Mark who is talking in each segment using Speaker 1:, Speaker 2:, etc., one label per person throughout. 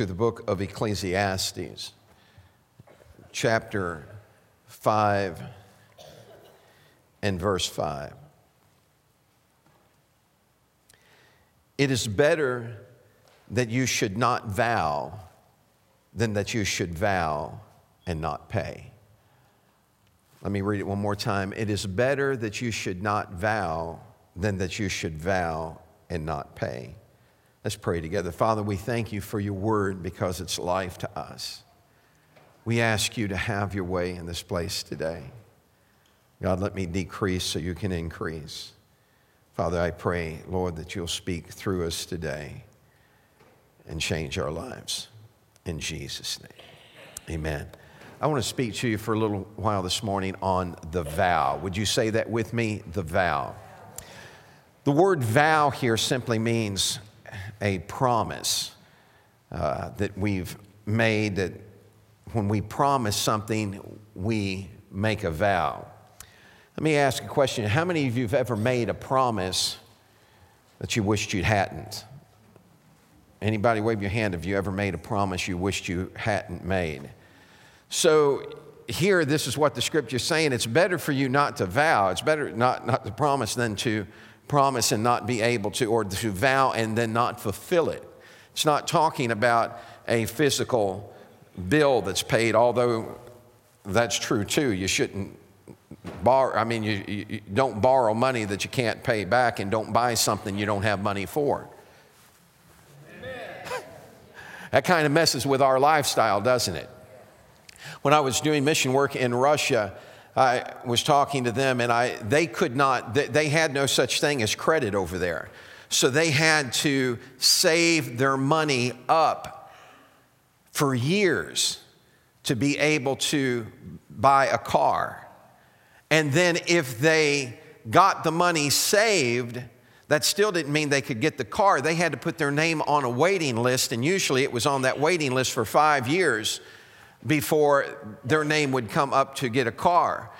Speaker 1: to the book of Ecclesiastes, chapter 5 and verse 5. It is better that you should not vow than that you should vow and not pay. Let me read it one more time. It is better that you should not vow than that you should vow and not pay. Let's pray together. Father, we thank you for your word because it's life to us. We ask you to have your way in this place today. God, let me decrease so you can increase. Father, I pray, Lord, that you'll speak through us today and change our lives. In Jesus' name, amen. I want to speak to you for a little while this morning on the vow. Would you say that with me? The vow. The word vow here simply means a promise uh, that we've made that when we promise something, we make a vow. Let me ask a question. How many of you have ever made a promise that you wished you hadn't? Anybody wave your hand if you ever made a promise you wished you hadn't made? So here, this is what the scripture is saying. It's better for you not to vow. It's better not, not to promise than to promise and not be able to, or to vow and then not fulfill it. It's not talking about a physical bill that's paid, although that's true too. You shouldn't borrow, I mean, you, you, don't borrow money that you can't pay back and don't buy something you don't have money for. that kind of messes with our lifestyle, doesn't it? When I was doing mission work in Russia, I was talking to them, and I, they could not, they had no such thing as credit over there. So they had to save their money up for years to be able to buy a car. And then if they got the money saved, that still didn't mean they could get the car. They had to put their name on a waiting list, and usually it was on that waiting list for five years before their name would come up to get a car.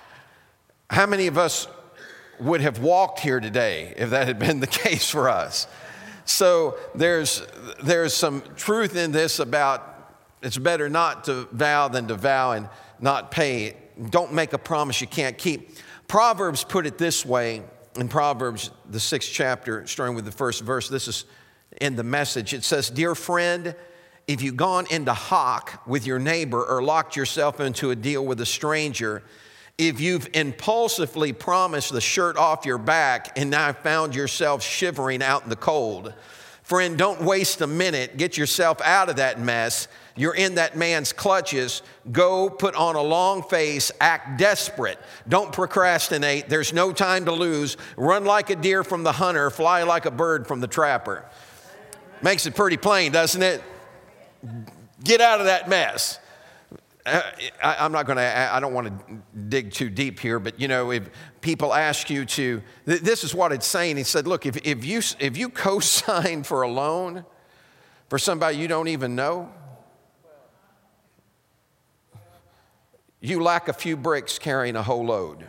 Speaker 1: How many of us would have walked here today if that had been the case for us? So there's, there's some truth in this about it's better not to vow than to vow and not pay. Don't make a promise you can't keep. Proverbs put it this way in Proverbs, the sixth chapter, starting with the first verse. This is in the message. It says, Dear friend, if you've gone into hock with your neighbor or locked yourself into a deal with a stranger, if you've impulsively promised the shirt off your back and now found yourself shivering out in the cold, friend, don't waste a minute. Get yourself out of that mess. You're in that man's clutches. Go put on a long face, act desperate. Don't procrastinate. There's no time to lose. Run like a deer from the hunter, fly like a bird from the trapper. Makes it pretty plain, doesn't it? Get out of that mess. Uh, I, am not going to, I don't want to dig too deep here, but you know, if people ask you to, this is what it's saying. He said, look, if, if you, if you co sign for a loan for somebody you don't even know, you lack a few bricks carrying a whole load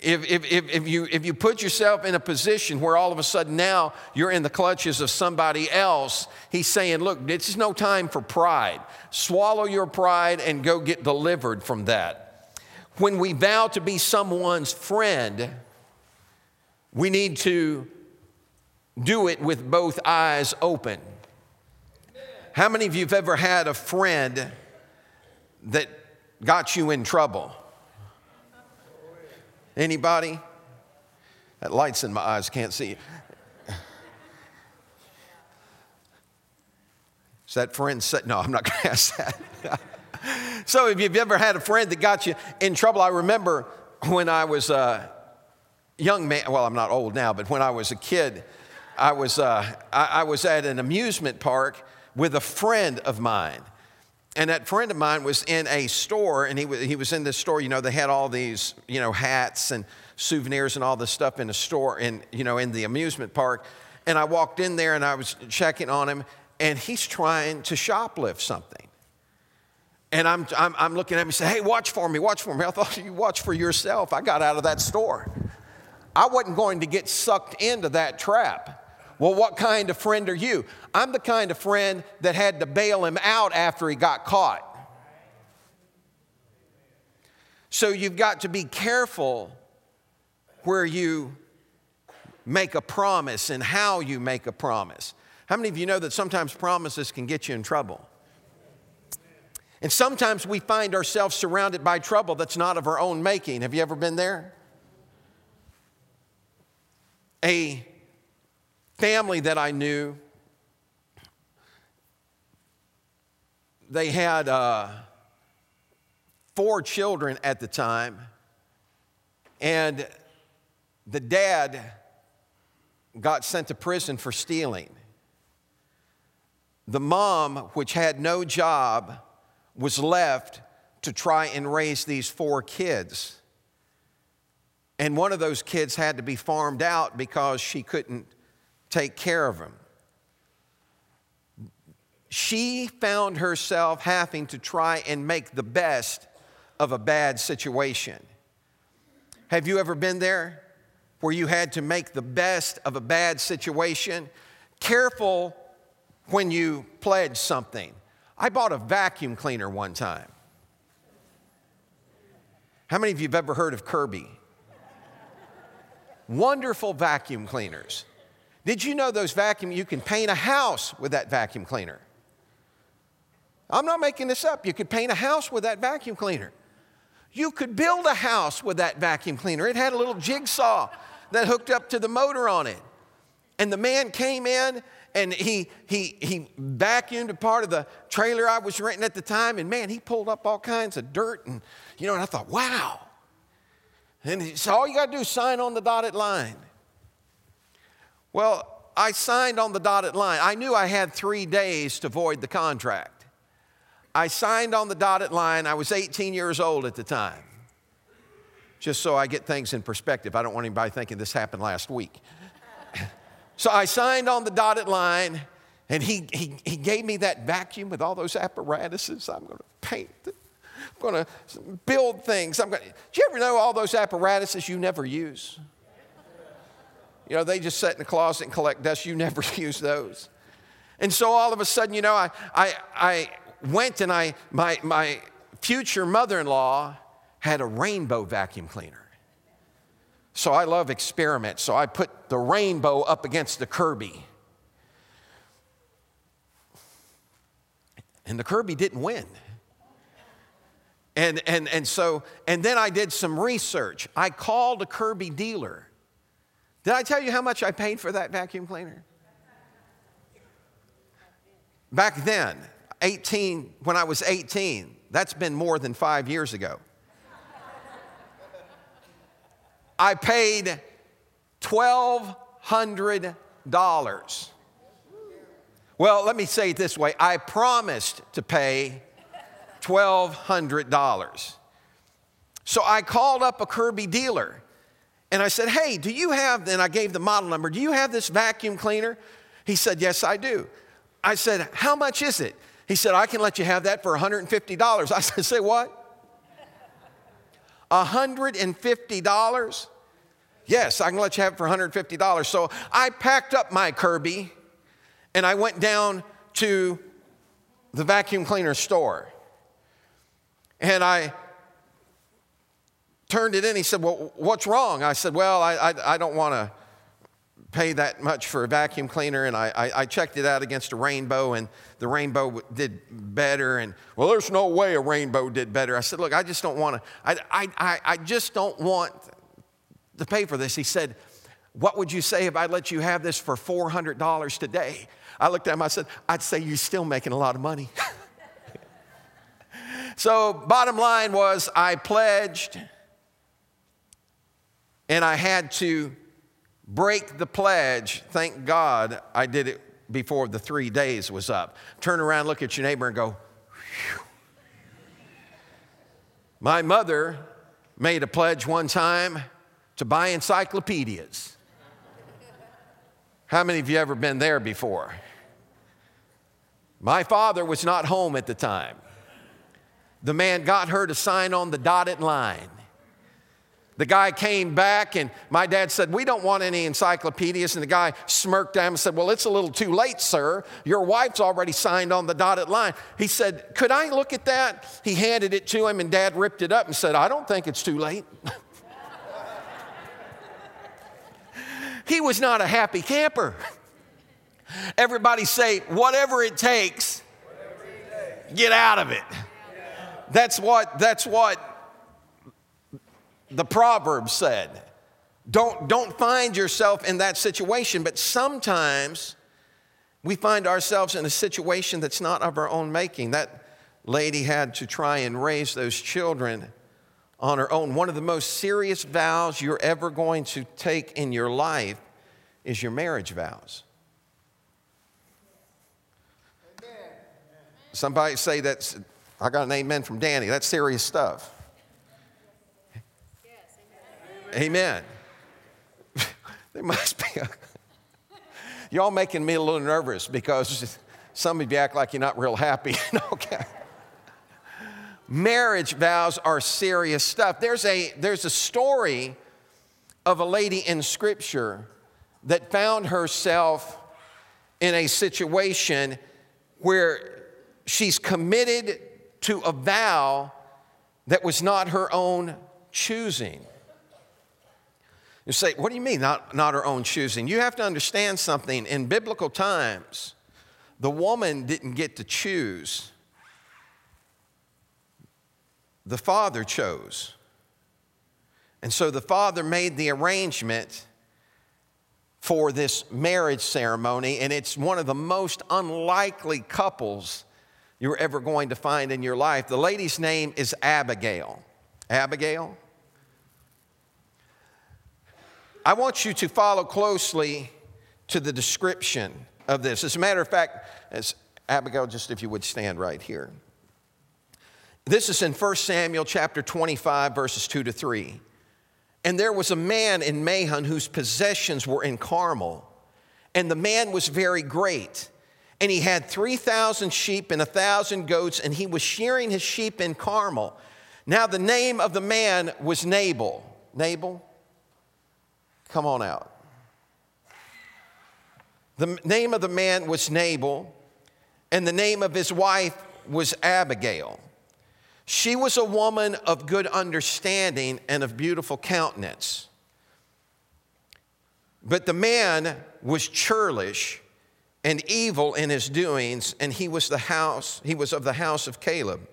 Speaker 1: if, if, if, if, you, if you put yourself in a position where all of a sudden now you're in the clutches of somebody else, he's saying, Look, this is no time for pride. Swallow your pride and go get delivered from that. When we vow to be someone's friend, we need to do it with both eyes open. How many of you have ever had a friend that got you in trouble? Anybody? That light's in my eyes, can't see. Is that friend set? No, I'm not going to ask that. so, if you've ever had a friend that got you in trouble, I remember when I was a young man, well, I'm not old now, but when I was a kid, I was, uh, I, I was at an amusement park with a friend of mine. And that friend of mine was in a store, and he was, he was in this store. You know, they had all these, you know, hats and souvenirs and all this stuff in the store, and you know, in the amusement park. And I walked in there, and I was checking on him, and he's trying to shoplift something. And I'm, I'm, I'm looking at him and say, "Hey, watch for me, watch for me." I thought you watch for yourself. I got out of that store. I wasn't going to get sucked into that trap. Well, what kind of friend are you? I'm the kind of friend that had to bail him out after he got caught. So you've got to be careful where you make a promise and how you make a promise. How many of you know that sometimes promises can get you in trouble? And sometimes we find ourselves surrounded by trouble that's not of our own making. Have you ever been there? A family that I knew, they had uh, four children at the time, and the dad got sent to prison for stealing. The mom, which had no job, was left to try and raise these four kids. And one of those kids had to be farmed out because she couldn't take care of them. She found herself having to try and make the best of a bad situation. Have you ever been there where you had to make the best of a bad situation? Careful when you pledge something. I bought a vacuum cleaner one time. How many of you have ever heard of Kirby? Wonderful vacuum cleaners. Did you know those vacuum, you can paint a house with that vacuum cleaner? I'm not making this up. You could paint a house with that vacuum cleaner. You could build a house with that vacuum cleaner. It had a little jigsaw that hooked up to the motor on it. And the man came in and he, he, he vacuumed a part of the trailer I was renting at the time. And man, he pulled up all kinds of dirt. And, you know, and I thought, wow. And he said, all you got to do is sign on the dotted line. Well, I signed on the dotted line. I knew I had three days to void the contract. I signed on the dotted line. I was 18 years old at the time. Just so I get things in perspective. I don't want anybody thinking this happened last week. so I signed on the dotted line, and he, he, he gave me that vacuum with all those apparatuses. I'm going to paint. I'm going to build things. I'm going to, do you ever know all those apparatuses you never use? You know, they just sit in the closet and collect dust. You never use those. And so all of a sudden, you know, I, I, I went and I, my, my future mother in law had a rainbow vacuum cleaner. So I love experiments. So I put the rainbow up against the Kirby. And the Kirby didn't win. And, and, and so, and then I did some research. I called a Kirby dealer did I tell you how much I paid for that vacuum cleaner? Back then, 18, when I was 18, that's been more than five years ago. I paid $1,200. Well, let me say it this way I promised to pay $1,200. So I called up a Kirby dealer and I said, Hey, do you have, and I gave the model number, do you have this vacuum cleaner? He said, Yes, I do. I said, How much is it? He said, I can let you have that for $150. I said, Say what? $150? Yes, I can let you have it for $150. So I packed up my Kirby and I went down to the vacuum cleaner store. And I turned it in. He said, Well, what's wrong? I said, Well, I, I, I don't want to pay that much for a vacuum cleaner. And I, I, I, checked it out against a rainbow, and the rainbow did better. And, well, there's no way a rainbow did better. I said, Look, I just don't want to, I, I, I just don't want to pay for this. He said, What would you say if I let you have this for $400 today? I looked at him, I said, I'd say you're still making a lot of money. so, bottom line was, I pledged and I had to break the pledge. Thank God I did it before the three days was up. Turn around, look at your neighbor, and go, Phew. My mother made a pledge one time to buy encyclopedias. How many of you ever been there before? My father was not home at the time. The man got her to sign on the dotted line. The guy came back, and my dad said, We don't want any encyclopedias. And the guy smirked at him and said, Well, it's a little too late, sir. Your wife's already signed on the dotted line. He said, Could I look at that? He handed it to him, and dad ripped it up and said, I don't think it's too late. he was not a happy camper. Everybody say, Whatever it takes, get out of it. That's what, that's what the proverb said. Don't, don't find yourself in that situation, but sometimes we find ourselves in a situation that's not of our own making. That lady had to try and raise those children on her own. One of the most serious vows you're ever going to take in your life is your marriage vows. Somebody say that's, I got an amen from Danny. That's serious stuff. Amen. there must be a. Y'all making me a little nervous because some of you act like you're not real happy. okay. Marriage vows are serious stuff. There's a, there's a story of a lady in Scripture that found herself in a situation where she's committed to a vow that was not her own choosing. You say, what do you mean, not, not her own choosing? You have to understand something. In biblical times, the woman didn't get to choose, the father chose. And so the father made the arrangement for this marriage ceremony, and it's one of the most unlikely couples you're ever going to find in your life. The lady's name is Abigail. Abigail? I want you to follow closely to the description of this. As a matter of fact, as Abigail, just if you would stand right here. This is in 1 Samuel chapter 25, verses 2 to 3. And there was a man in Maon whose possessions were in Carmel, and the man was very great. And he had 3,000 sheep and 1,000 goats, and he was shearing his sheep in Carmel. Now, the name of the man was Nabal. Nabal? Come on out. The name of the man was Nabal, and the name of his wife was Abigail. She was a woman of good understanding and of beautiful countenance. But the man was churlish and evil in his doings, and he was the house, he was of the house of Caleb.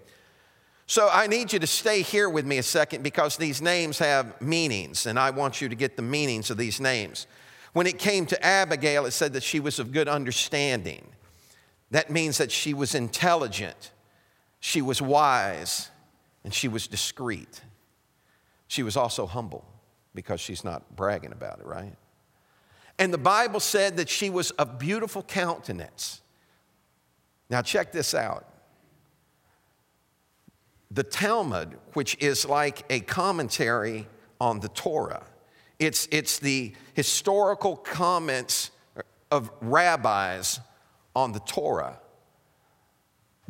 Speaker 1: So I need you to stay here with me a second because these names have meanings, and I want you to get the meanings of these names. When it came to Abigail, it said that she was of good understanding. That means that she was intelligent, she was wise, and she was discreet. She was also humble because she's not bragging about it, right? And the Bible said that she was of beautiful countenance. Now, check this out the Talmud, which is like a commentary on the Torah. It's, it's the historical comments of rabbis on the Torah.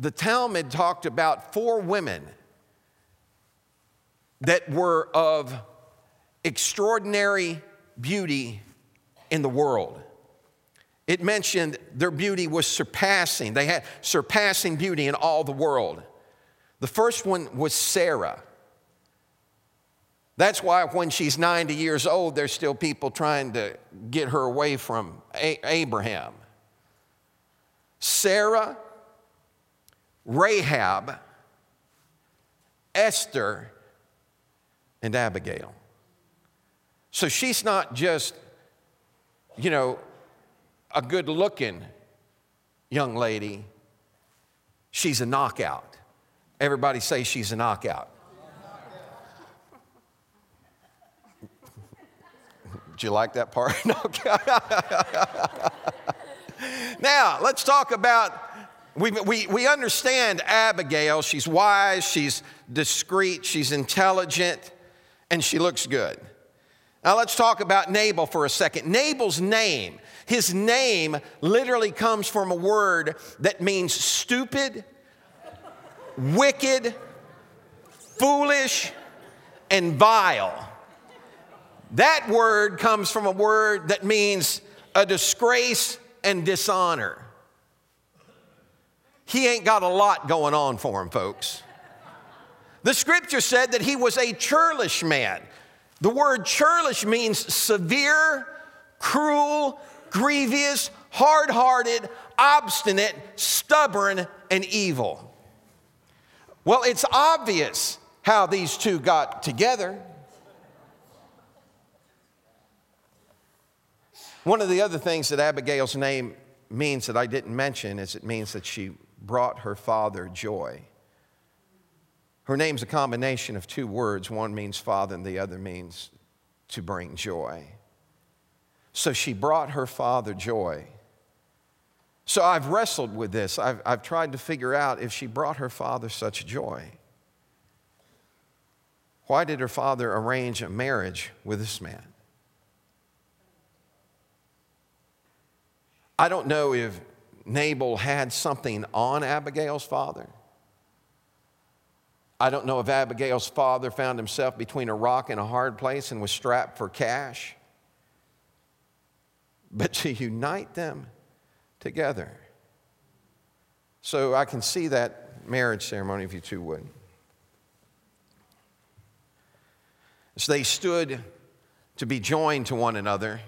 Speaker 1: The Talmud talked about four women that were of extraordinary beauty in the world. It mentioned their beauty was surpassing, they had surpassing beauty in all the world. The first one was Sarah. That's why when she's 90 years old, there's still people trying to get her away from Abraham. Sarah, Rahab, Esther, and Abigail. So she's not just, you know, a good looking young lady, she's a knockout. Everybody say she's a knockout. Did you like that part? now, let's talk about. We, we, we understand Abigail. She's wise, she's discreet, she's intelligent, and she looks good. Now, let's talk about Nabal for a second. Nabal's name, his name literally comes from a word that means stupid wicked, foolish, and vile. That word comes from a word that means a disgrace and dishonor. He ain't got a lot going on for him, folks. The scripture said that he was a churlish man. The word churlish means severe, cruel, grievous, hard hearted, obstinate, stubborn, and evil. Well, it's obvious how these two got together. One of the other things that Abigail's name means that I didn't mention is it means that she brought her father joy. Her name's a combination of two words. One means father, and the other means to bring joy. So she brought her father joy. So I've wrestled with this. I've, I've tried to figure out if she brought her father such joy. Why did her father arrange a marriage with this man? I don't know if Nabal had something on Abigail's father. I don't know if Abigail's father found himself between a rock and a hard place and was strapped for cash. But to unite them together. So I can see that marriage ceremony, if you two would. As they stood to be joined to one another,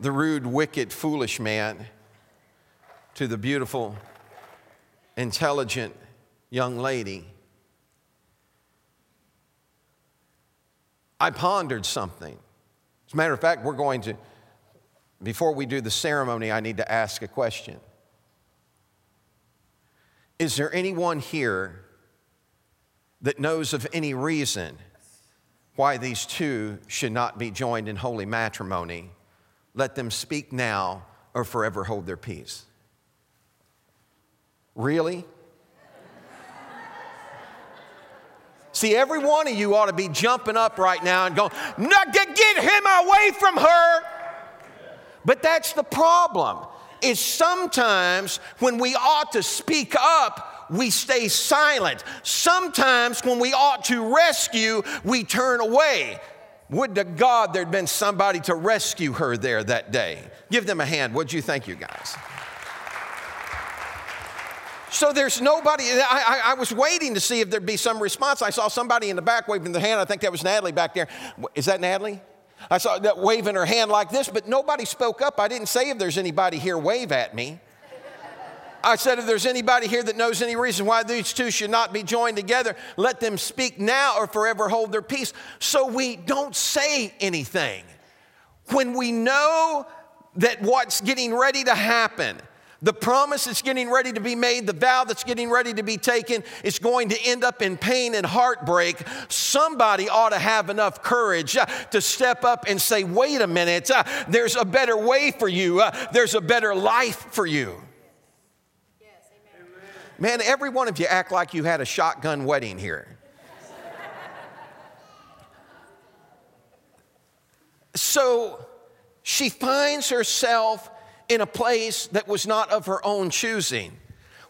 Speaker 1: the rude, wicked, foolish man to the beautiful, intelligent young lady. I pondered something. As a matter of fact, we're going to, before we do the ceremony, I need to ask a question. Is there anyone here that knows of any reason why these two should not be joined in holy matrimony let them speak now or forever hold their peace. Really? See, every one of you ought to be jumping up right now and going, get him away from her. But that's the problem. Is sometimes when we ought to speak up, we stay silent. Sometimes when we ought to rescue, we turn away. Would to God there'd been somebody to rescue her there that day. Give them a hand. What'd you think, you guys? So there's nobody. I, I, I, was waiting to see if there'd be some response. I saw somebody in the back waving the hand. I think that was Natalie back there. Is that Natalie? I saw that waving her hand like this, but nobody spoke up. I didn't say if there's anybody here wave at me. I said, if there's anybody here that knows any reason why these two should not be joined together, let them speak now or forever hold their peace. So we don't say anything. When we know that what's getting ready to happen, the promise that's getting ready to be made, the vow that's getting ready to be taken, is going to end up in pain and heartbreak. Somebody ought to have enough courage uh, to step up and say, wait a minute, uh, there's a better way for you, uh, there's a better life for you. Man, every one of you act like you had a shotgun wedding here. so she finds herself in a place that was not of her own choosing.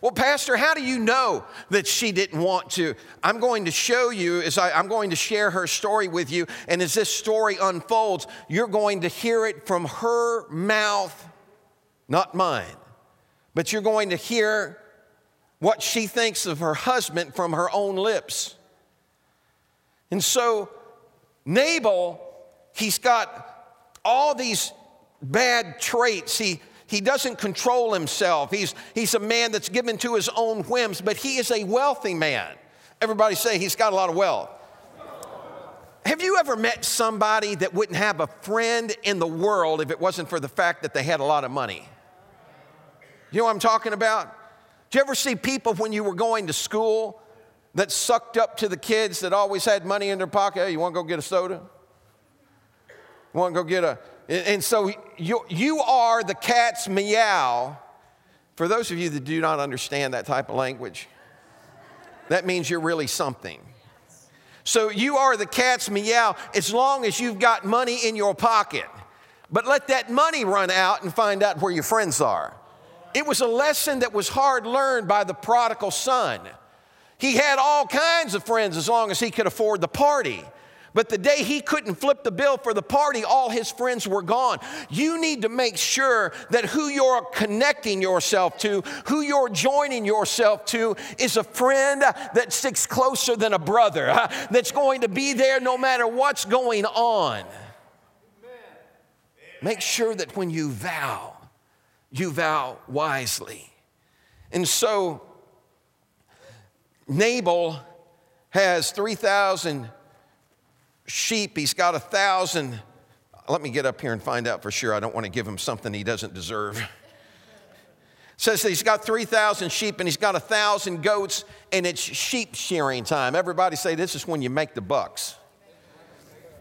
Speaker 1: Well, Pastor, how do you know that she didn't want to? I'm going to show you as I, am going to share her story with you. And as this story unfolds, you're going to hear it from her mouth, not mine. But you're going to hear what she thinks of her husband from her own lips. And so, Nabal, he's got all these bad traits. He, he doesn't control himself. He's, he's a man that's given to his own whims, but he is a wealthy man. Everybody say he's got a lot of wealth. Have you ever met somebody that wouldn't have a friend in the world if it wasn't for the fact that they had a lot of money? You know what I'm talking about? Do you ever see people when you were going to school that sucked up to the kids that always had money in their pocket? Hey, you want to go get a soda? You want to go get a. And so you, you are the cat's meow. For those of you that do not understand that type of language, that means you're really something. So you are the cat's meow as long as you've got money in your pocket. But let that money run out and find out where your friends are. It was a lesson that was hard learned by the prodigal son. He had all kinds of friends as long as he could afford the party. But the day he couldn't flip the bill for the party, all his friends were gone. You need to make sure that who you're connecting yourself to, who you're joining yourself to, is a friend that sticks closer than a brother, that's going to be there no matter what's going on. Make sure that when you vow, you vow wisely. And so, Nabal has 3,000 sheep. He's got a thousand. Let me get up here and find out for sure. I don't want to give him something he doesn't deserve. says that he's got 3,000 sheep and he's got a thousand goats, and it's sheep shearing time. Everybody say this is when you make the bucks.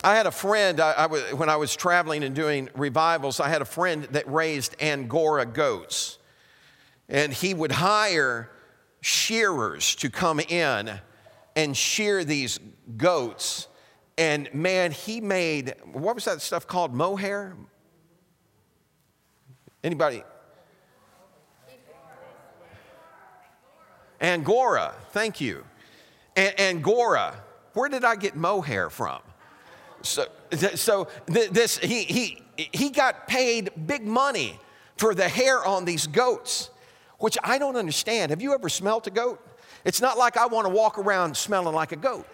Speaker 1: I had a friend, I, I, when I was traveling and doing revivals, I had a friend that raised Angora goats. And he would hire shearers to come in and shear these goats and man, he made, what was that stuff called? Mohair? Anybody? Angora, thank you. A- Angora, where did I get mohair from? So, so this, he, he, he got paid big money for the hair on these goats, which I don't understand. Have you ever smelt a goat? It's not like I want to walk around smelling like a goat.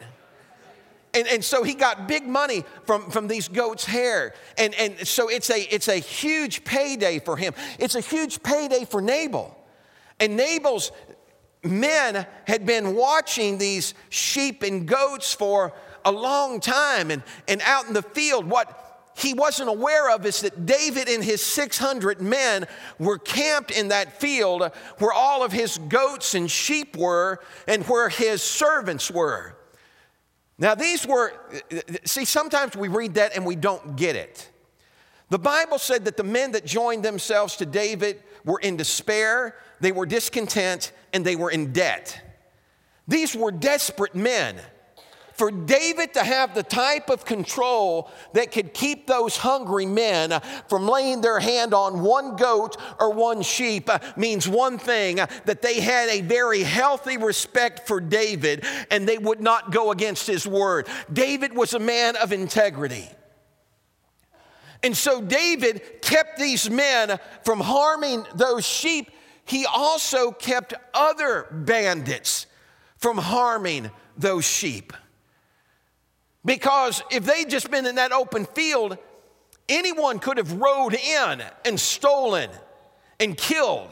Speaker 1: And, and so he got big money from, from these goats' hair. And, and so it's a, it's a huge payday for him. It's a huge payday for Nabal. And Nabal's men had been watching these sheep and goats for a long time. And, and out in the field, what he wasn't aware of is that David and his 600 men were camped in that field where all of his goats and sheep were and where his servants were. Now, these were, see, sometimes we read that and we don't get it. The Bible said that the men that joined themselves to David were in despair, they were discontent, and they were in debt. These were desperate men for David to have the type of control that could keep those hungry men from laying their hand on one goat or one sheep means one thing that they had a very healthy respect for David and they would not go against his word. David was a man of integrity. And so David kept these men from harming those sheep. He also kept other bandits from harming those sheep. Because if they'd just been in that open field, anyone could have rode in and stolen and killed.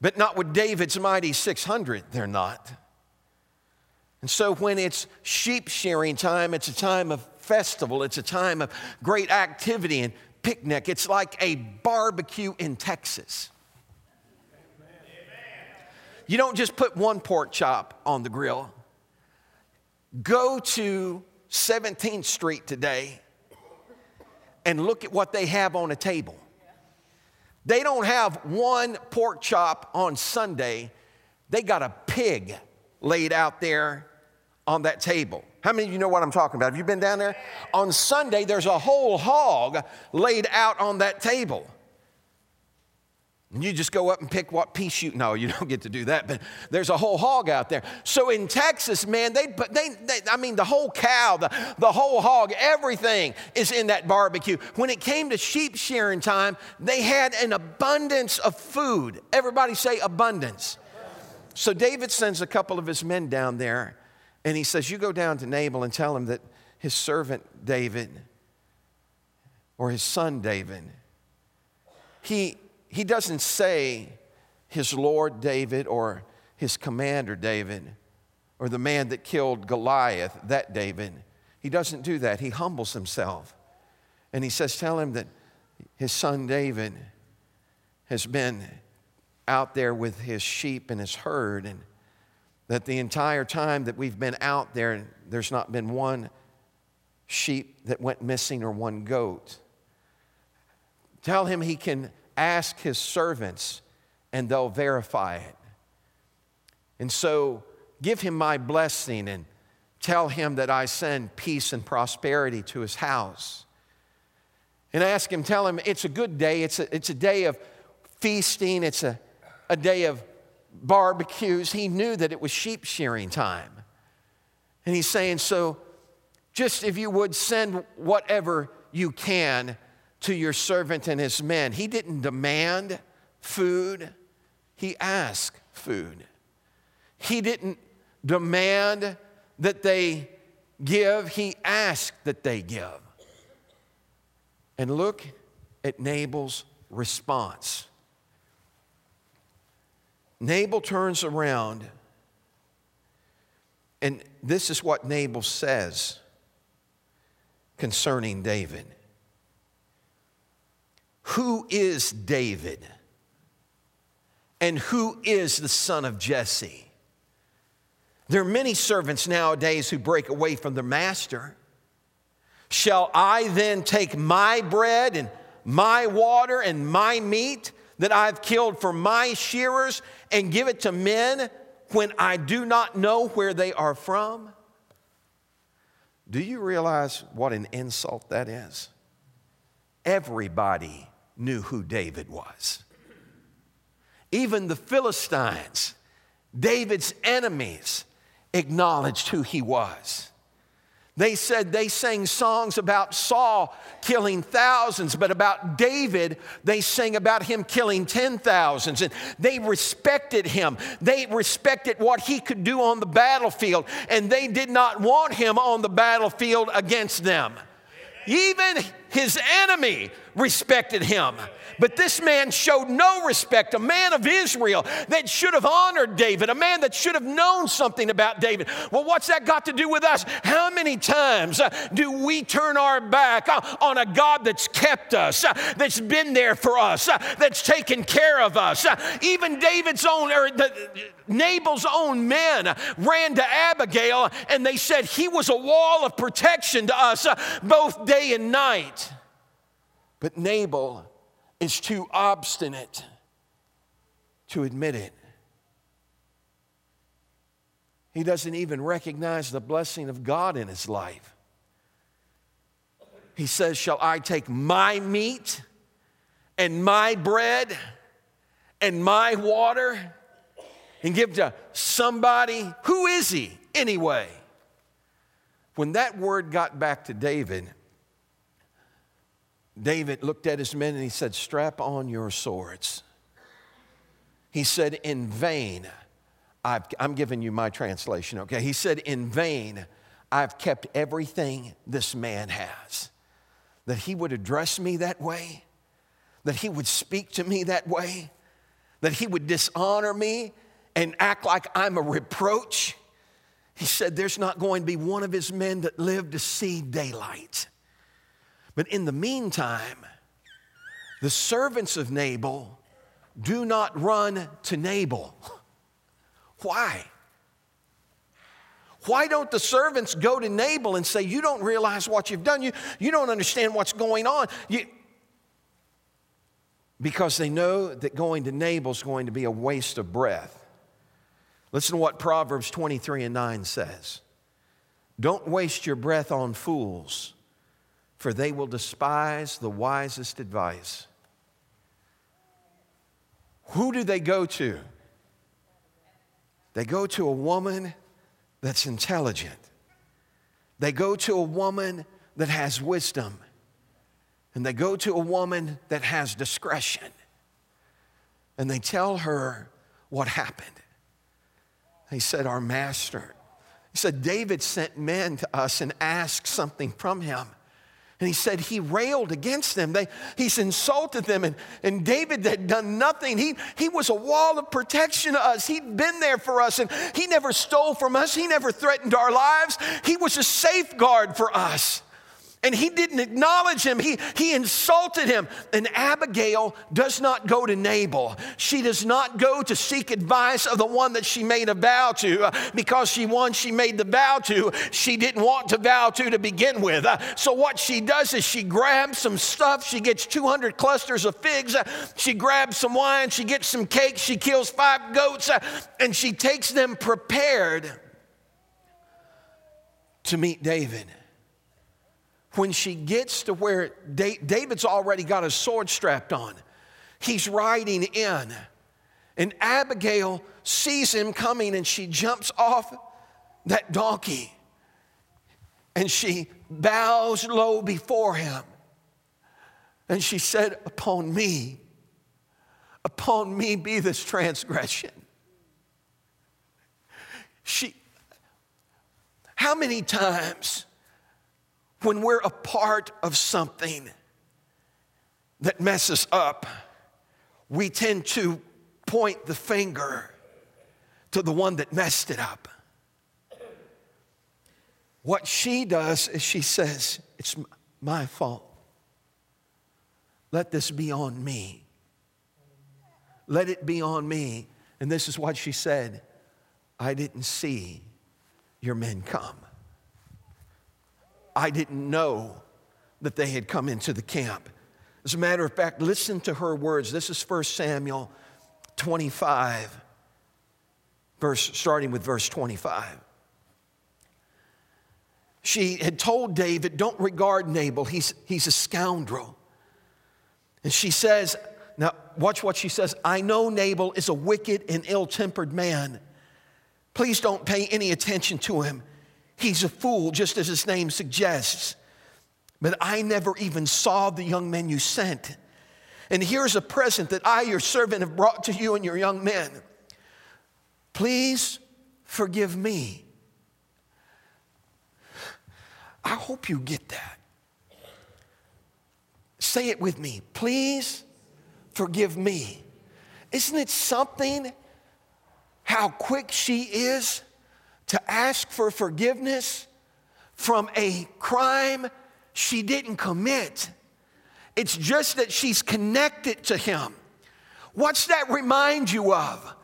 Speaker 1: But not with David's mighty 600, they're not. And so when it's sheep shearing time, it's a time of festival, it's a time of great activity and picnic. It's like a barbecue in Texas. You don't just put one pork chop on the grill. Go to 17th Street today and look at what they have on a table. They don't have one pork chop on Sunday, they got a pig laid out there on that table. How many of you know what I'm talking about? Have you been down there? On Sunday, there's a whole hog laid out on that table. And you just go up and pick what piece you, no, you don't get to do that, but there's a whole hog out there. So in Texas, man, they, they, they I mean, the whole cow, the, the whole hog, everything is in that barbecue. When it came to sheep shearing time, they had an abundance of food. Everybody say abundance. So David sends a couple of his men down there, and he says, You go down to Nabal and tell him that his servant David, or his son David, he he doesn't say his Lord David or his commander David or the man that killed Goliath, that David. He doesn't do that. He humbles himself. And he says, Tell him that his son David has been out there with his sheep and his herd, and that the entire time that we've been out there, there's not been one sheep that went missing or one goat. Tell him he can ask his servants and they'll verify it. And so give him my blessing and tell him that I send peace and prosperity to his house. And ask him, tell him it's a good day. It's a, it's a day of feasting, it's a, a day of barbecues. He knew that it was sheep shearing time. And he's saying, so just if you would send whatever you can to your servant and his men. He didn't demand food, he asked food. He didn't demand that they give, he asked that they give. And look at Nabal's response. Nabal turns around, and this is what Nabal says concerning David. Who is David? And who is the son of Jesse? There are many servants nowadays who break away from their master. Shall I then take my bread and my water and my meat that I've killed for my shearers and give it to men when I do not know where they are from? Do you realize what an insult that is? Everybody knew who David was. Even the Philistines, David's enemies, acknowledged who he was. They said they sang songs about Saul killing thousands, but about David, they sang about him killing ten thousands. And they respected him. They respected what he could do on the battlefield, and they did not want him on the battlefield against them. Even his enemy respected him. But this man showed no respect, a man of Israel that should have honored David, a man that should have known something about David. Well, what's that got to do with us? How many times uh, do we turn our back uh, on a God that's kept us, uh, that's been there for us, that's taken care of us? Even David's own, or the, Nabal's own men ran to Abigail and they said he was a wall of protection to us both day and night. But Nabal is too obstinate to admit it. He doesn't even recognize the blessing of God in his life. He says, Shall I take my meat and my bread and my water and give to somebody? Who is he anyway? When that word got back to David, David looked at his men and he said, Strap on your swords. He said, In vain, i am giving you my translation, okay? He said, In vain, I've kept everything this man has. That he would address me that way, that he would speak to me that way, that he would dishonor me and act like I'm a reproach. He said, There's not going to be one of his men that lived to see daylight. But in the meantime, the servants of Nabal do not run to Nabal. Why? Why don't the servants go to Nabal and say, You don't realize what you've done? You, you don't understand what's going on. You, because they know that going to Nabal is going to be a waste of breath. Listen to what Proverbs 23 and 9 says Don't waste your breath on fools for they will despise the wisest advice. Who do they go to? They go to a woman that's intelligent. They go to a woman that has wisdom. And they go to a woman that has discretion. And they tell her what happened. He said, Our master. He said, David sent men to us and asked something from him. And he said he railed against them. They, he's insulted them. And, and David had done nothing. He, he was a wall of protection to us. He'd been there for us. And he never stole from us. He never threatened our lives. He was a safeguard for us and he didn't acknowledge him. He, he insulted him. And Abigail does not go to Nabal. She does not go to seek advice of the one that she made a vow to uh, because she one she made the vow to, she didn't want to vow to to begin with. Uh, so what she does is she grabs some stuff. She gets 200 clusters of figs. Uh, she grabs some wine. She gets some cake. She kills five goats and she takes them prepared to meet David when she gets to where David's already got his sword strapped on, he's riding in. And Abigail sees him coming and she jumps off that donkey and she bows low before him. And she said, Upon me, upon me be this transgression. She, how many times when we're a part of something that messes up, we tend to point the finger to the one that messed it up. What she does is she says, It's my fault. Let this be on me. Let it be on me. And this is what she said I didn't see your men come. I didn't know that they had come into the camp. As a matter of fact, listen to her words. This is 1 Samuel 25, verse, starting with verse 25. She had told David, Don't regard Nabal, he's, he's a scoundrel. And she says, Now, watch what she says I know Nabal is a wicked and ill tempered man. Please don't pay any attention to him. He's a fool, just as his name suggests. But I never even saw the young men you sent. And here's a present that I, your servant, have brought to you and your young men. Please forgive me. I hope you get that. Say it with me. Please forgive me. Isn't it something how quick she is to ask for forgiveness from a crime she didn't commit? It's just that she's connected to him. What's that remind you of?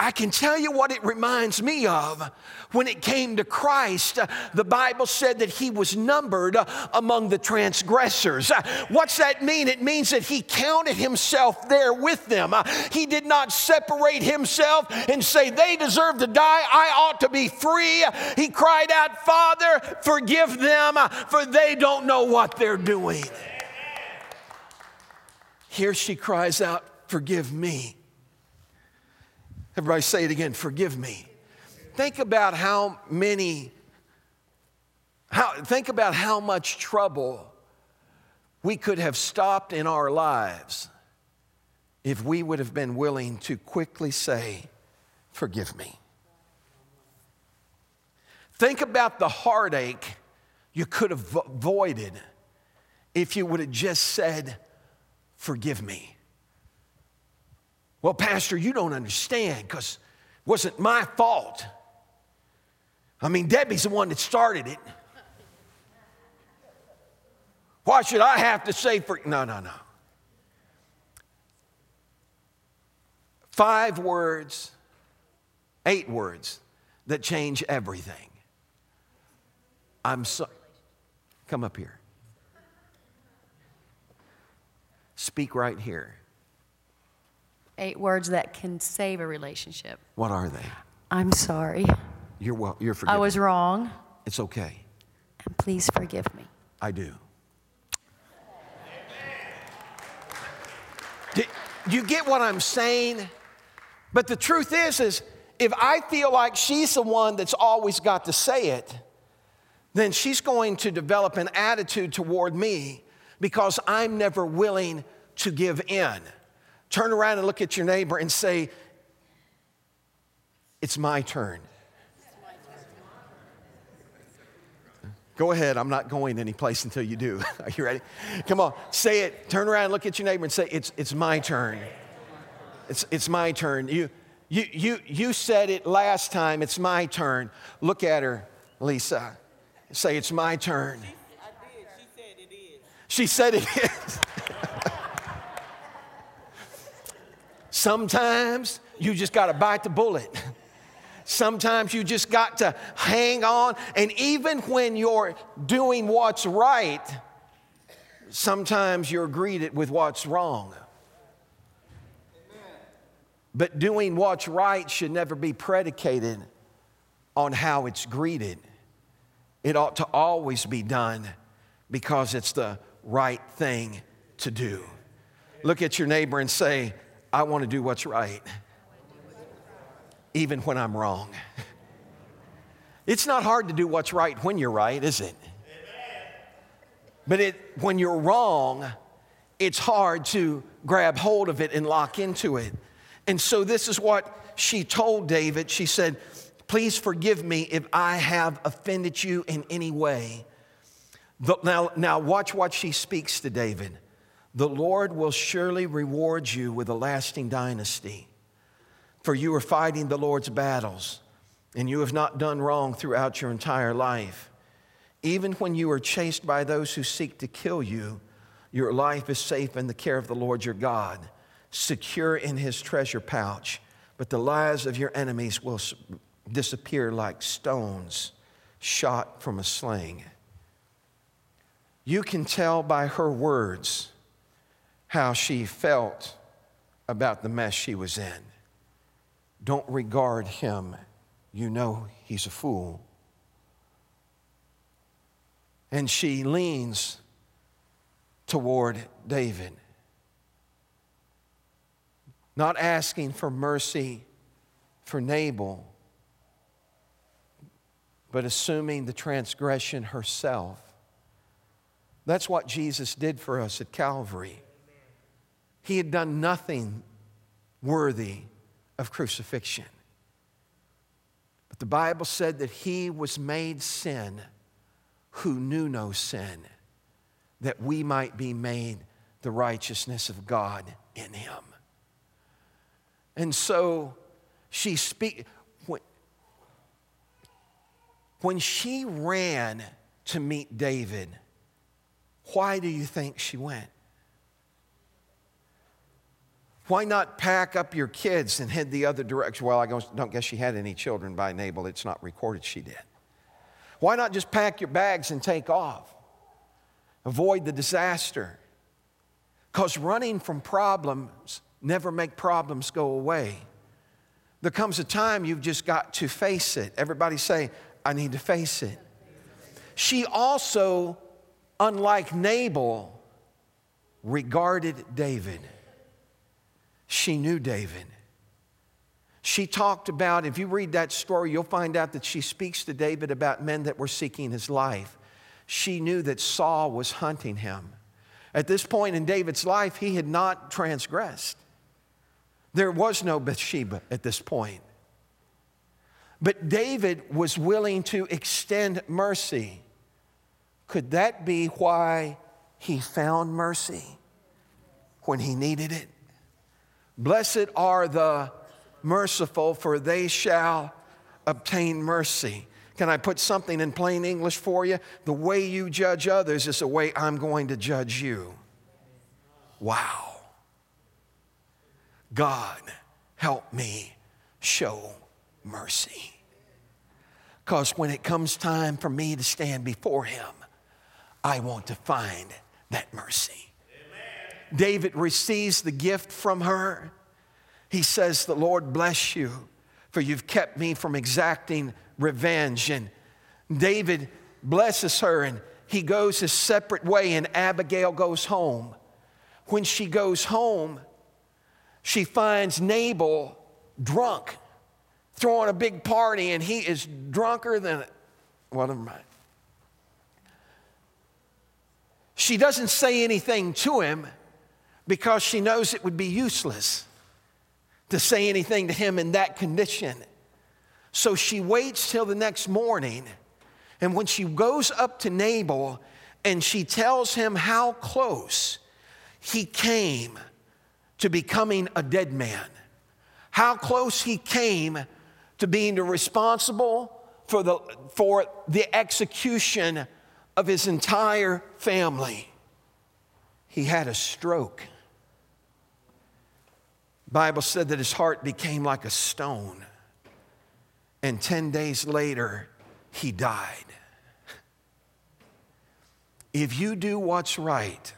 Speaker 1: I can tell you what it reminds me of. When it came to Christ, uh, the Bible said that he was numbered uh, among the transgressors. Uh, what's that mean? It means that he counted himself there with them. He did not separate himself and say, They deserve to die, I ought to be free. He cried out, Father, forgive them, for they don't know what they're doing. Here she cries out, Forgive me. Everybody say it again forgive me. Think about how many, how, think about how much trouble we could have stopped in our lives if we would have been willing to quickly say, Forgive me. Think about the heartache you could have avoided if you would have just said, Forgive me. Well, Pastor, you don't understand because it wasn't my fault. I mean, Debbie's the one that started it. Why should I have to say for no, no, no. Five words, eight words that change everything. I'm so come up here. Speak right here
Speaker 2: eight words that can save a relationship.
Speaker 1: What are they?
Speaker 2: I'm sorry.
Speaker 1: You're well, you're forgiven.
Speaker 2: I was wrong.
Speaker 1: It's okay.
Speaker 2: And please forgive me.
Speaker 1: I do. do you get what I'm saying? But the truth is, is if I feel like she's the one that's always got to say it, then she's going to develop an attitude toward me because I'm never willing to give in. Turn around and look at your neighbor and say, It's my turn. Go ahead, I'm not going anyplace until you do. Are you ready? Come on, say it. Turn around, look at your neighbor, and say, It's, it's my turn. It's, it's my turn. You, you, you, you said it last time, it's my turn. Look at her, Lisa. Say, It's my turn. She said it is. Sometimes you just got to bite the bullet. Sometimes you just got to hang on. And even when you're doing what's right, sometimes you're greeted with what's wrong. But doing what's right should never be predicated on how it's greeted. It ought to always be done because it's the right thing to do. Look at your neighbor and say, I want to do what's right, even when I'm wrong. It's not hard to do what's right when you're right, is it? But it, when you're wrong, it's hard to grab hold of it and lock into it. And so, this is what she told David. She said, Please forgive me if I have offended you in any way. Now, now, watch what she speaks to David. The Lord will surely reward you with a lasting dynasty, for you are fighting the Lord's battles, and you have not done wrong throughout your entire life. Even when you are chased by those who seek to kill you, your life is safe in the care of the Lord your God, secure in his treasure pouch. But the lives of your enemies will disappear like stones shot from a sling. You can tell by her words how she felt about the mess she was in. Don't regard him. You know he's a fool. And she leans toward David, not asking for mercy for Nabal, but assuming the transgression herself. That's what Jesus did for us at Calvary. He had done nothing worthy of crucifixion. But the Bible said that he was made sin who knew no sin, that we might be made the righteousness of God in him. And so she speak when, when she ran to meet David, why do you think she went? Why not pack up your kids and head the other direction? Well, I don't guess she had any children by Nabal. It's not recorded she did. Why not just pack your bags and take off? Avoid the disaster. Because running from problems never make problems go away. There comes a time you've just got to face it. Everybody say, I need to face it. She also unlike Nabal, regarded David. She knew David. She talked about, if you read that story, you'll find out that she speaks to David about men that were seeking his life. She knew that Saul was hunting him. At this point in David's life, he had not transgressed. There was no Bathsheba at this point. But David was willing to extend mercy. Could that be why he found mercy when he needed it? Blessed are the merciful, for they shall obtain mercy. Can I put something in plain English for you? The way you judge others is the way I'm going to judge you. Wow. God, help me show mercy. Because when it comes time for me to stand before Him, I want to find that mercy. David receives the gift from her. He says, The Lord bless you, for you've kept me from exacting revenge. And David blesses her, and he goes his separate way, and Abigail goes home. When she goes home, she finds Nabal drunk, throwing a big party, and he is drunker than, well, never mind. She doesn't say anything to him because she knows it would be useless to say anything to him in that condition. So she waits till the next morning. And when she goes up to Nabal and she tells him how close he came to becoming a dead man, how close he came to being responsible for the, for the execution of his entire family. He had a stroke. Bible said that his heart became like a stone. And 10 days later, he died. If you do what's right,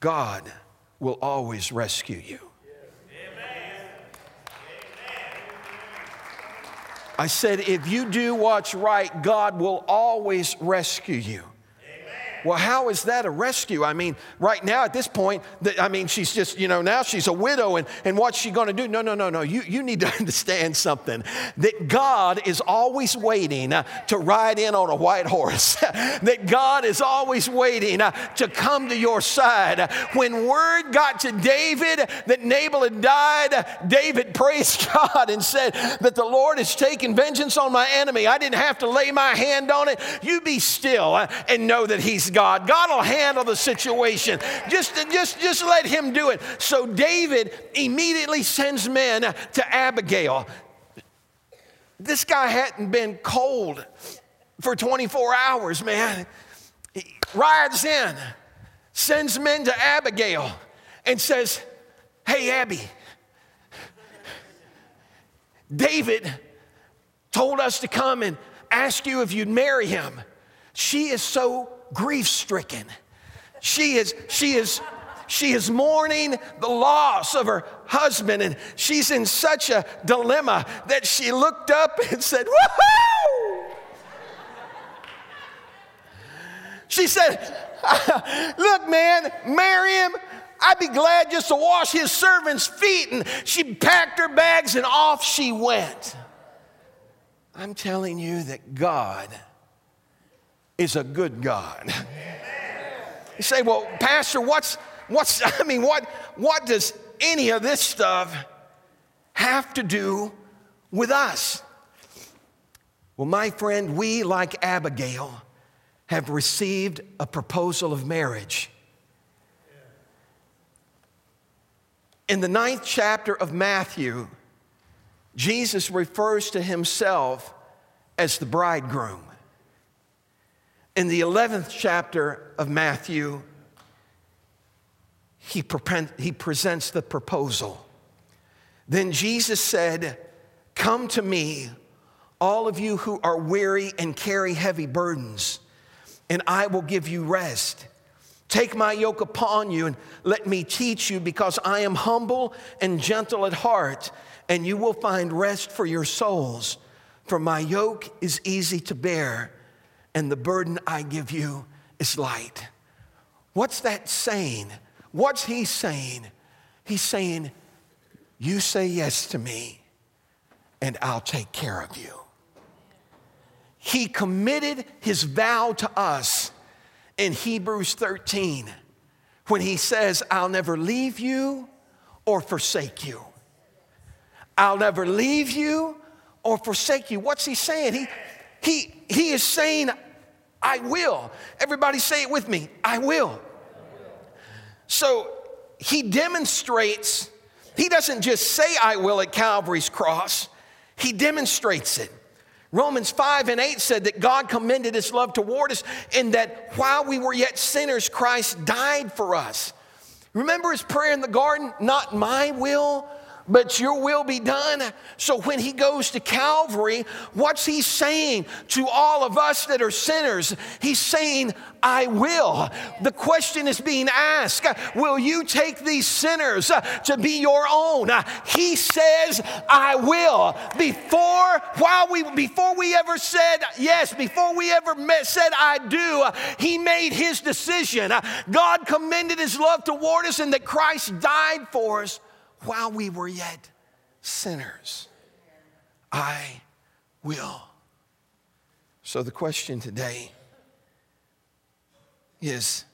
Speaker 1: God will always rescue you. I said, if you do what's right, God will always rescue you. Well, how is that a rescue? I mean, right now at this point, I mean, she's just, you know, now she's a widow and, and what's she going to do? No, no, no, no. You, you need to understand something that God is always waiting uh, to ride in on a white horse, that God is always waiting uh, to come to your side. When word got to David that Nabal had died, David praised God and said that the Lord has taken vengeance on my enemy. I didn't have to lay my hand on it. You be still uh, and know that He's God. God will handle the situation. Just, just, just let Him do it. So David immediately sends men to Abigail. This guy hadn't been cold for 24 hours, man. He rides in, sends men to Abigail, and says, Hey, Abby, David told us to come and ask you if you'd marry him. She is so grief stricken. She is, she is, she is mourning the loss of her husband, and she's in such a dilemma that she looked up and said, Woohoo! She said, Look, man, marry him. I'd be glad just to wash his servant's feet. And she packed her bags and off she went. I'm telling you that God is a good God. You say, well, Pastor, what's, what's, I mean, what, what does any of this stuff have to do with us? Well, my friend, we, like Abigail, have received a proposal of marriage. In the ninth chapter of Matthew, Jesus refers to himself as the bridegroom. In the 11th chapter of Matthew, he, he presents the proposal. Then Jesus said, Come to me, all of you who are weary and carry heavy burdens, and I will give you rest. Take my yoke upon you and let me teach you, because I am humble and gentle at heart, and you will find rest for your souls. For my yoke is easy to bear, and the burden I give you is light. What's that saying? What's he saying? He's saying, You say yes to me, and I'll take care of you. He committed his vow to us in Hebrews 13 when he says, I'll never leave you or forsake you. I'll never leave you or forsake you. What's he saying? He, he, he is saying, I will. Everybody say it with me I will. So he demonstrates, he doesn't just say, I will at Calvary's cross, he demonstrates it. Romans 5 and 8 said that God commended his love toward us in that while we were yet sinners, Christ died for us. Remember his prayer in the garden? Not my will, but your will be done. So when he goes to Calvary, what's he saying to all of us that are sinners? He's saying, I will. The question is being asked Will you take these sinners uh, to be your own? Uh, he says, I will. Before, while we, before we ever said yes, before we ever met, said I do, uh, he made his decision. God commended his love toward us and that Christ died for us while we were yet sinners. I will. So the question today is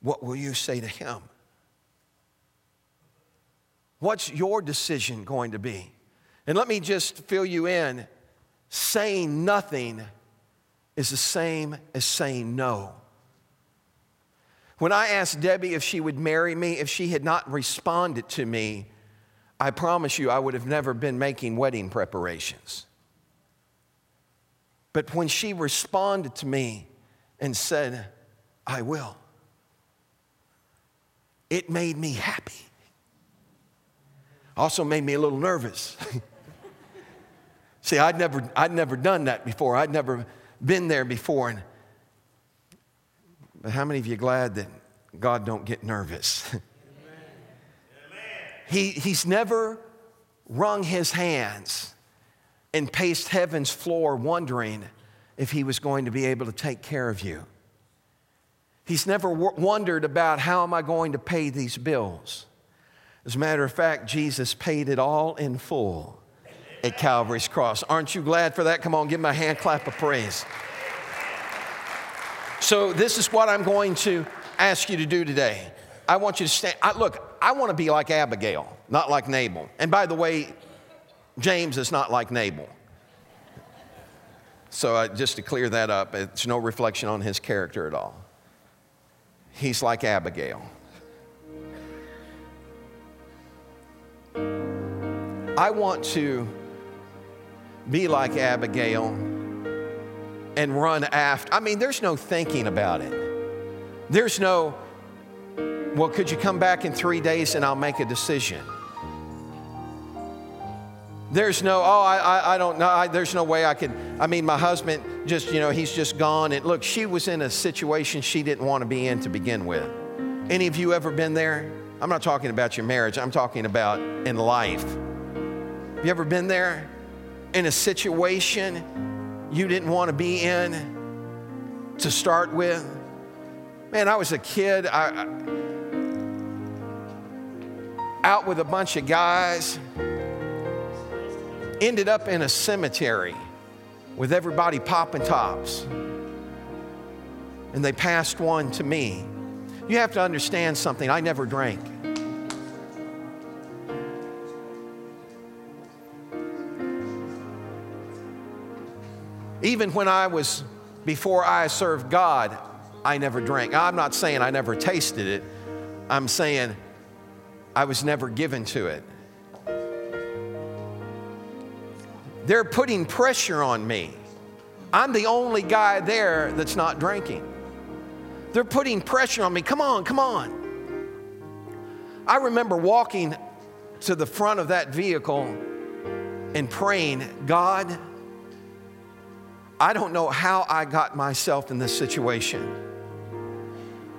Speaker 1: what will you say to him? What's your decision going to be? And let me just fill you in saying nothing is the same as saying no. When I asked Debbie if she would marry me, if she had not responded to me, I promise you I would have never been making wedding preparations. But when she responded to me and said, I will, it made me happy. Also made me a little nervous. See, I'd never, I'd never done that before. I'd never been there before. And but how many of you glad that God don't get nervous? he, he's never wrung his hands and paced heaven's floor wondering if he was going to be able to take care of you. He's never w- wondered about how am I going to pay these bills. As a matter of fact, Jesus paid it all in full at Calvary's cross. Aren't you glad for that? Come on, give him a hand clap of praise. So, this is what I'm going to ask you to do today. I want you to stand. I, look, I want to be like Abigail, not like Nabal. And by the way, James is not like Nabal. So, uh, just to clear that up, it's no reflection on his character at all. He's like Abigail. I want to be like Abigail and run after. I mean, there's no thinking about it. There's no, well, could you come back in three days and I'll make a decision? There's no, oh, I, I, I don't know. I, there's no way I could. I mean, my husband just, you know, he's just gone. And look, she was in a situation she didn't want to be in to begin with. Any of you ever been there? I'm not talking about your marriage, I'm talking about in life. Have you ever been there in a situation you didn't want to be in to start with? Man, I was a kid, I, out with a bunch of guys, ended up in a cemetery with everybody popping tops. And they passed one to me. You have to understand something. I never drank. Even when I was, before I served God, I never drank. I'm not saying I never tasted it, I'm saying I was never given to it. They're putting pressure on me. I'm the only guy there that's not drinking. They're putting pressure on me. Come on, come on. I remember walking to the front of that vehicle and praying, God, I don't know how I got myself in this situation,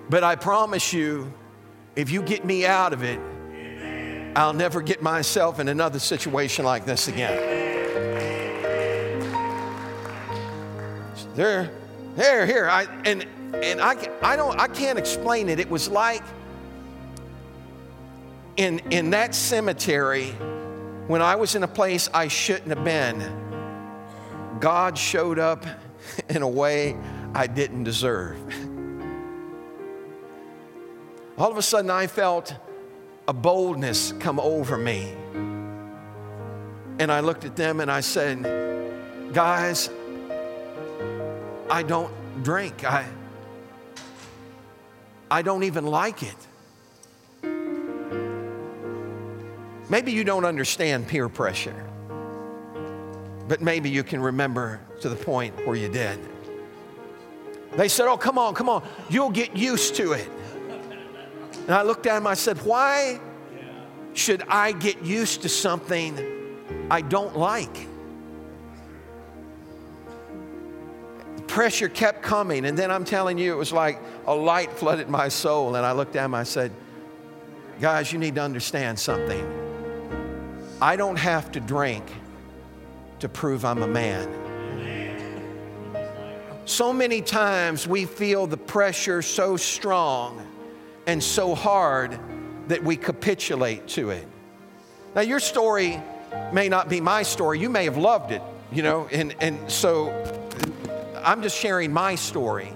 Speaker 1: but I promise you, if you get me out of it, I'll never get myself in another situation like this again. There, there, here, I, and and I, I don't, I can't explain it. It was like in in that cemetery when I was in a place I shouldn't have been God showed up in a way I didn't deserve. All of a sudden, I felt a boldness come over me. And I looked at them and I said, Guys, I don't drink. I, I don't even like it. Maybe you don't understand peer pressure but maybe you can remember to the point where you did. They said, Oh, come on, come on, you'll get used to it. And I looked at him, I said, Why should I get used to something I don't like? The pressure kept coming, and then I'm telling you, it was like a light flooded my soul. And I looked at him, I said, Guys, you need to understand something. I don't have to drink to prove I'm a man. So many times we feel the pressure so strong and so hard that we capitulate to it. Now, your story may not be my story. You may have loved it, you know, and, and so I'm just sharing my story.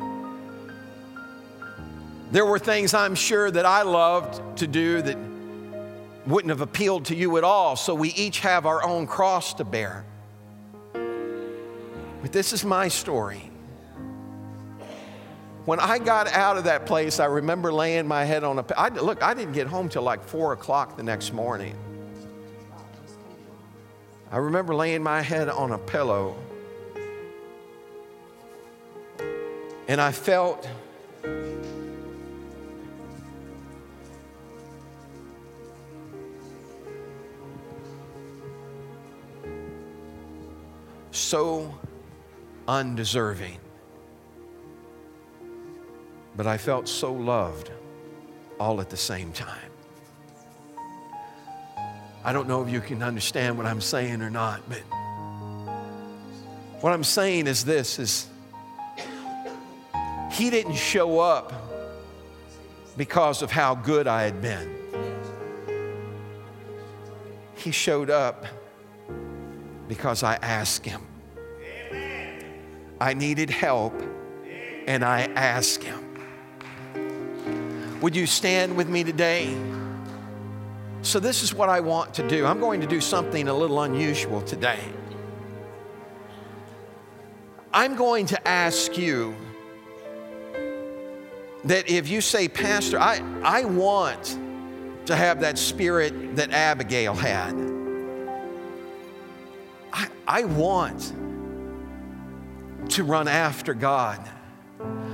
Speaker 1: There were things I'm sure that I loved to do that wouldn't have appealed to you at all, so we each have our own cross to bear. But this is my story. When I got out of that place, I remember laying my head on a. I, look, I didn't get home till like four o'clock the next morning. I remember laying my head on a pillow, and I felt so undeserving. But I felt so loved all at the same time. I don't know if you can understand what I'm saying or not, but what I'm saying is this is he didn't show up because of how good I had been. He showed up because I asked him. I needed help and I asked him. Would you stand with me today? So, this is what I want to do. I'm going to do something a little unusual today. I'm going to ask you that if you say, Pastor, I, I want to have that spirit that Abigail had, I, I want to run after God.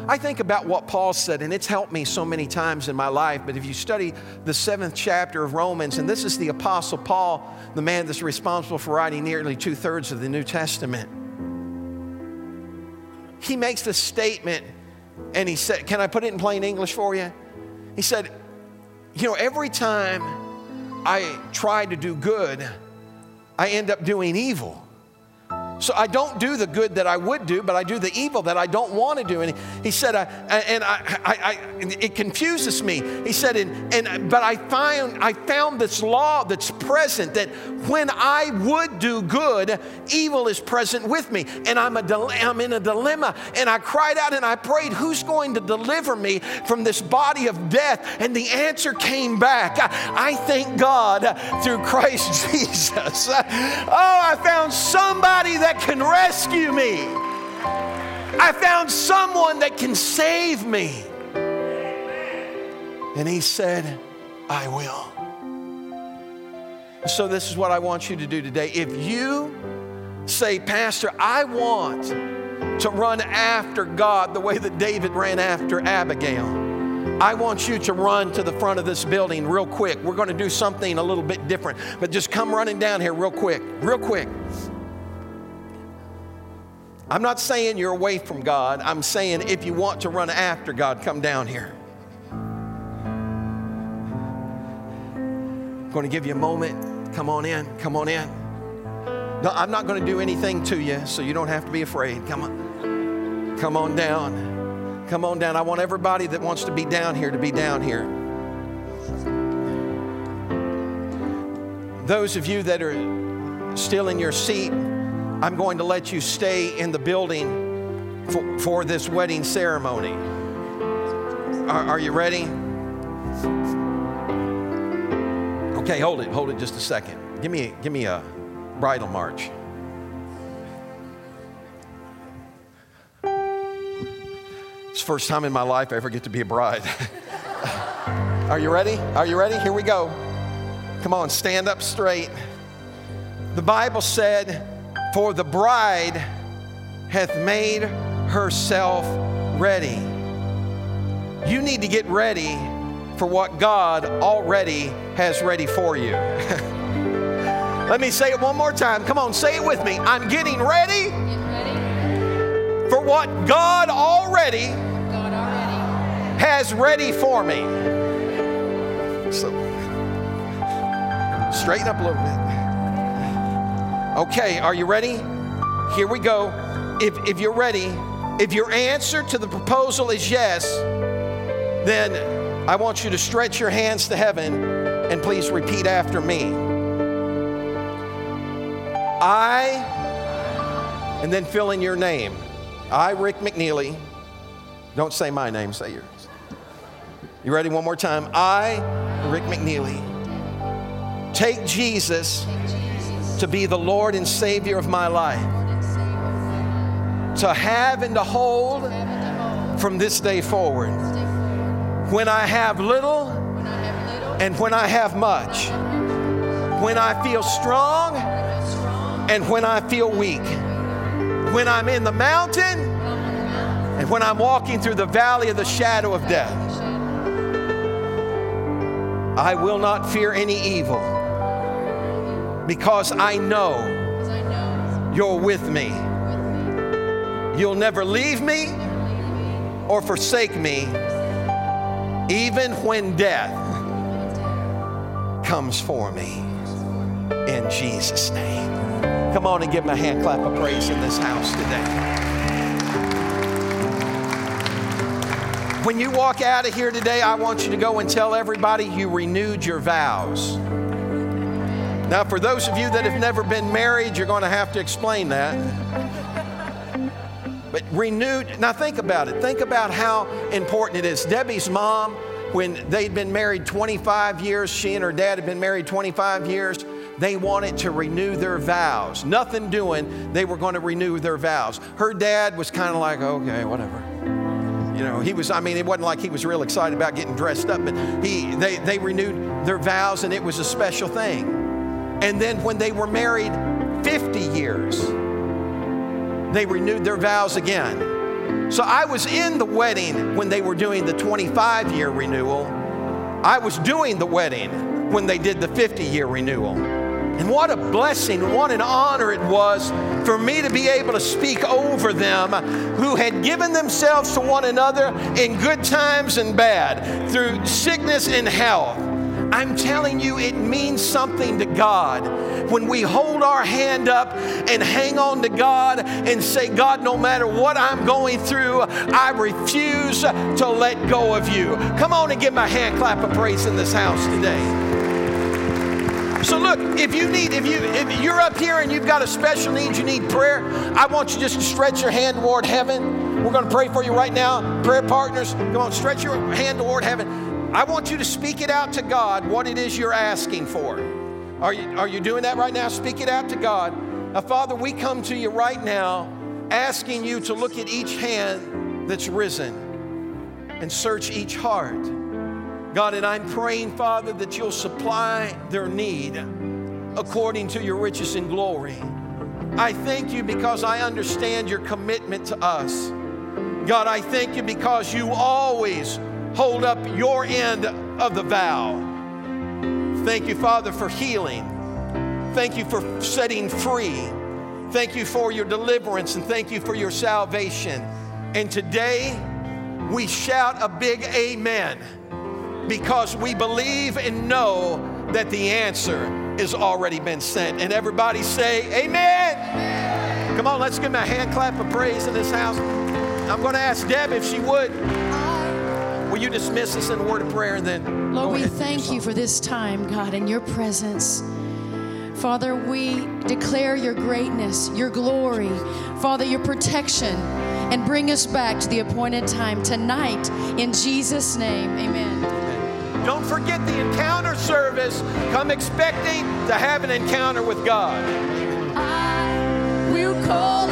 Speaker 1: I think about what Paul said, and it's helped me so many times in my life. But if you study the seventh chapter of Romans, and this is the Apostle Paul, the man that's responsible for writing nearly two thirds of the New Testament, he makes this statement, and he said, Can I put it in plain English for you? He said, You know, every time I try to do good, I end up doing evil. So I don't do the good that I would do, but I do the evil that I don't want to do. And he said, uh, and I, I, I, it confuses me. He said, and, and but I found I found this law that's present that when I would do good, evil is present with me, and I'm a I'm in a dilemma. And I cried out and I prayed, who's going to deliver me from this body of death? And the answer came back. I, I thank God through Christ Jesus. Oh, I found somebody that that can rescue me. I found someone that can save me. And he said, I will. So, this is what I want you to do today. If you say, Pastor, I want to run after God the way that David ran after Abigail. I want you to run to the front of this building real quick. We're going to do something a little bit different, but just come running down here real quick, real quick. I'm not saying you're away from God. I'm saying if you want to run after God, come down here. I'm going to give you a moment. Come on in. Come on in. No, I'm not going to do anything to you, so you don't have to be afraid. Come on. Come on down. Come on down. I want everybody that wants to be down here to be down here. Those of you that are still in your seat, I'm going to let you stay in the building for, for this wedding ceremony. Are, are you ready? Okay, hold it, hold it just a second. Give me, give me a bridal march. It's the first time in my life I ever get to be a bride. Are you ready? Are you ready? Here we go. Come on, stand up straight. The Bible said, for the bride hath made herself ready. You need to get ready for what God already has ready for you. Let me say it one more time. Come on, say it with me. I'm getting ready, ready. for what God already, God already has ready for me. So, straighten up a little bit. Okay, are you ready? Here we go. If, if you're ready, if your answer to the proposal is yes, then I want you to stretch your hands to heaven and please repeat after me. I, and then fill in your name. I, Rick McNeely. Don't say my name, say yours. You ready? One more time. I, Rick McNeely, take Jesus to be the Lord and Savior of my life, to have and to hold from this day forward. When I have little and when I have much, when I feel strong and when I feel weak, when I'm in the mountain and when I'm walking through the valley of the shadow of death. I will not fear any evil because I know you're with me. You'll never leave me or forsake me, even when death comes for me. In Jesus' name. Come on and give him a hand clap of praise in this house today. When you walk out of here today, I want you to go and tell everybody you renewed your vows. Now, for those of you that have never been married, you're going to have to explain that. But renewed, now think about it. Think about how important it is. Debbie's mom, when they'd been married 25 years, she and her dad had been married 25 years, they wanted to renew their vows. Nothing doing, they were going to renew their vows. Her dad was kind of like, okay, whatever. You know, he was, I mean, it wasn't like he was real excited about getting dressed up, but he, they, they renewed their vows and it was a special thing. And then when they were married 50 years, they renewed their vows again. So I was in the wedding when they were doing the 25 year renewal. I was doing the wedding when they did the 50 year renewal. And what a blessing, what an honor it was for me to be able to speak over them who had given themselves to one another in good times and bad, through sickness and health. I'm telling you, it means something to God when we hold our hand up and hang on to God and say, God, no matter what I'm going through, I refuse to let go of you. Come on and give my hand clap of praise in this house today. So look, if you need, if you if you're up here and you've got a special need, you need prayer, I want you just to stretch your hand toward heaven. We're going to pray for you right now. Prayer partners, come on, stretch your hand toward heaven. I want you to speak it out to God what it is you're asking for. Are you, are you doing that right now? Speak it out to God. Now, Father, we come to you right now asking you to look at each hand that's risen and search each heart. God, and I'm praying, Father, that you'll supply their need according to your riches and glory. I thank you because I understand your commitment to us. God, I thank you because you always hold up your end of the vow. Thank you, Father, for healing. Thank you for setting free. Thank you for your deliverance and thank you for your salvation. And today, we shout a big amen because we believe and know that the answer has already been sent. And everybody say, Amen. Come on, let's give him a hand clap of praise in this house. I'm going to ask Deb if she would. Will you dismiss us in a word of prayer and then?
Speaker 3: Lord, we thank you for this time, God, in your presence. Father, we declare your greatness, your glory, Father, your protection, and bring us back to the appointed time tonight. In Jesus' name, amen.
Speaker 1: Don't forget the encounter service. Come expecting to have an encounter with God.
Speaker 3: I will call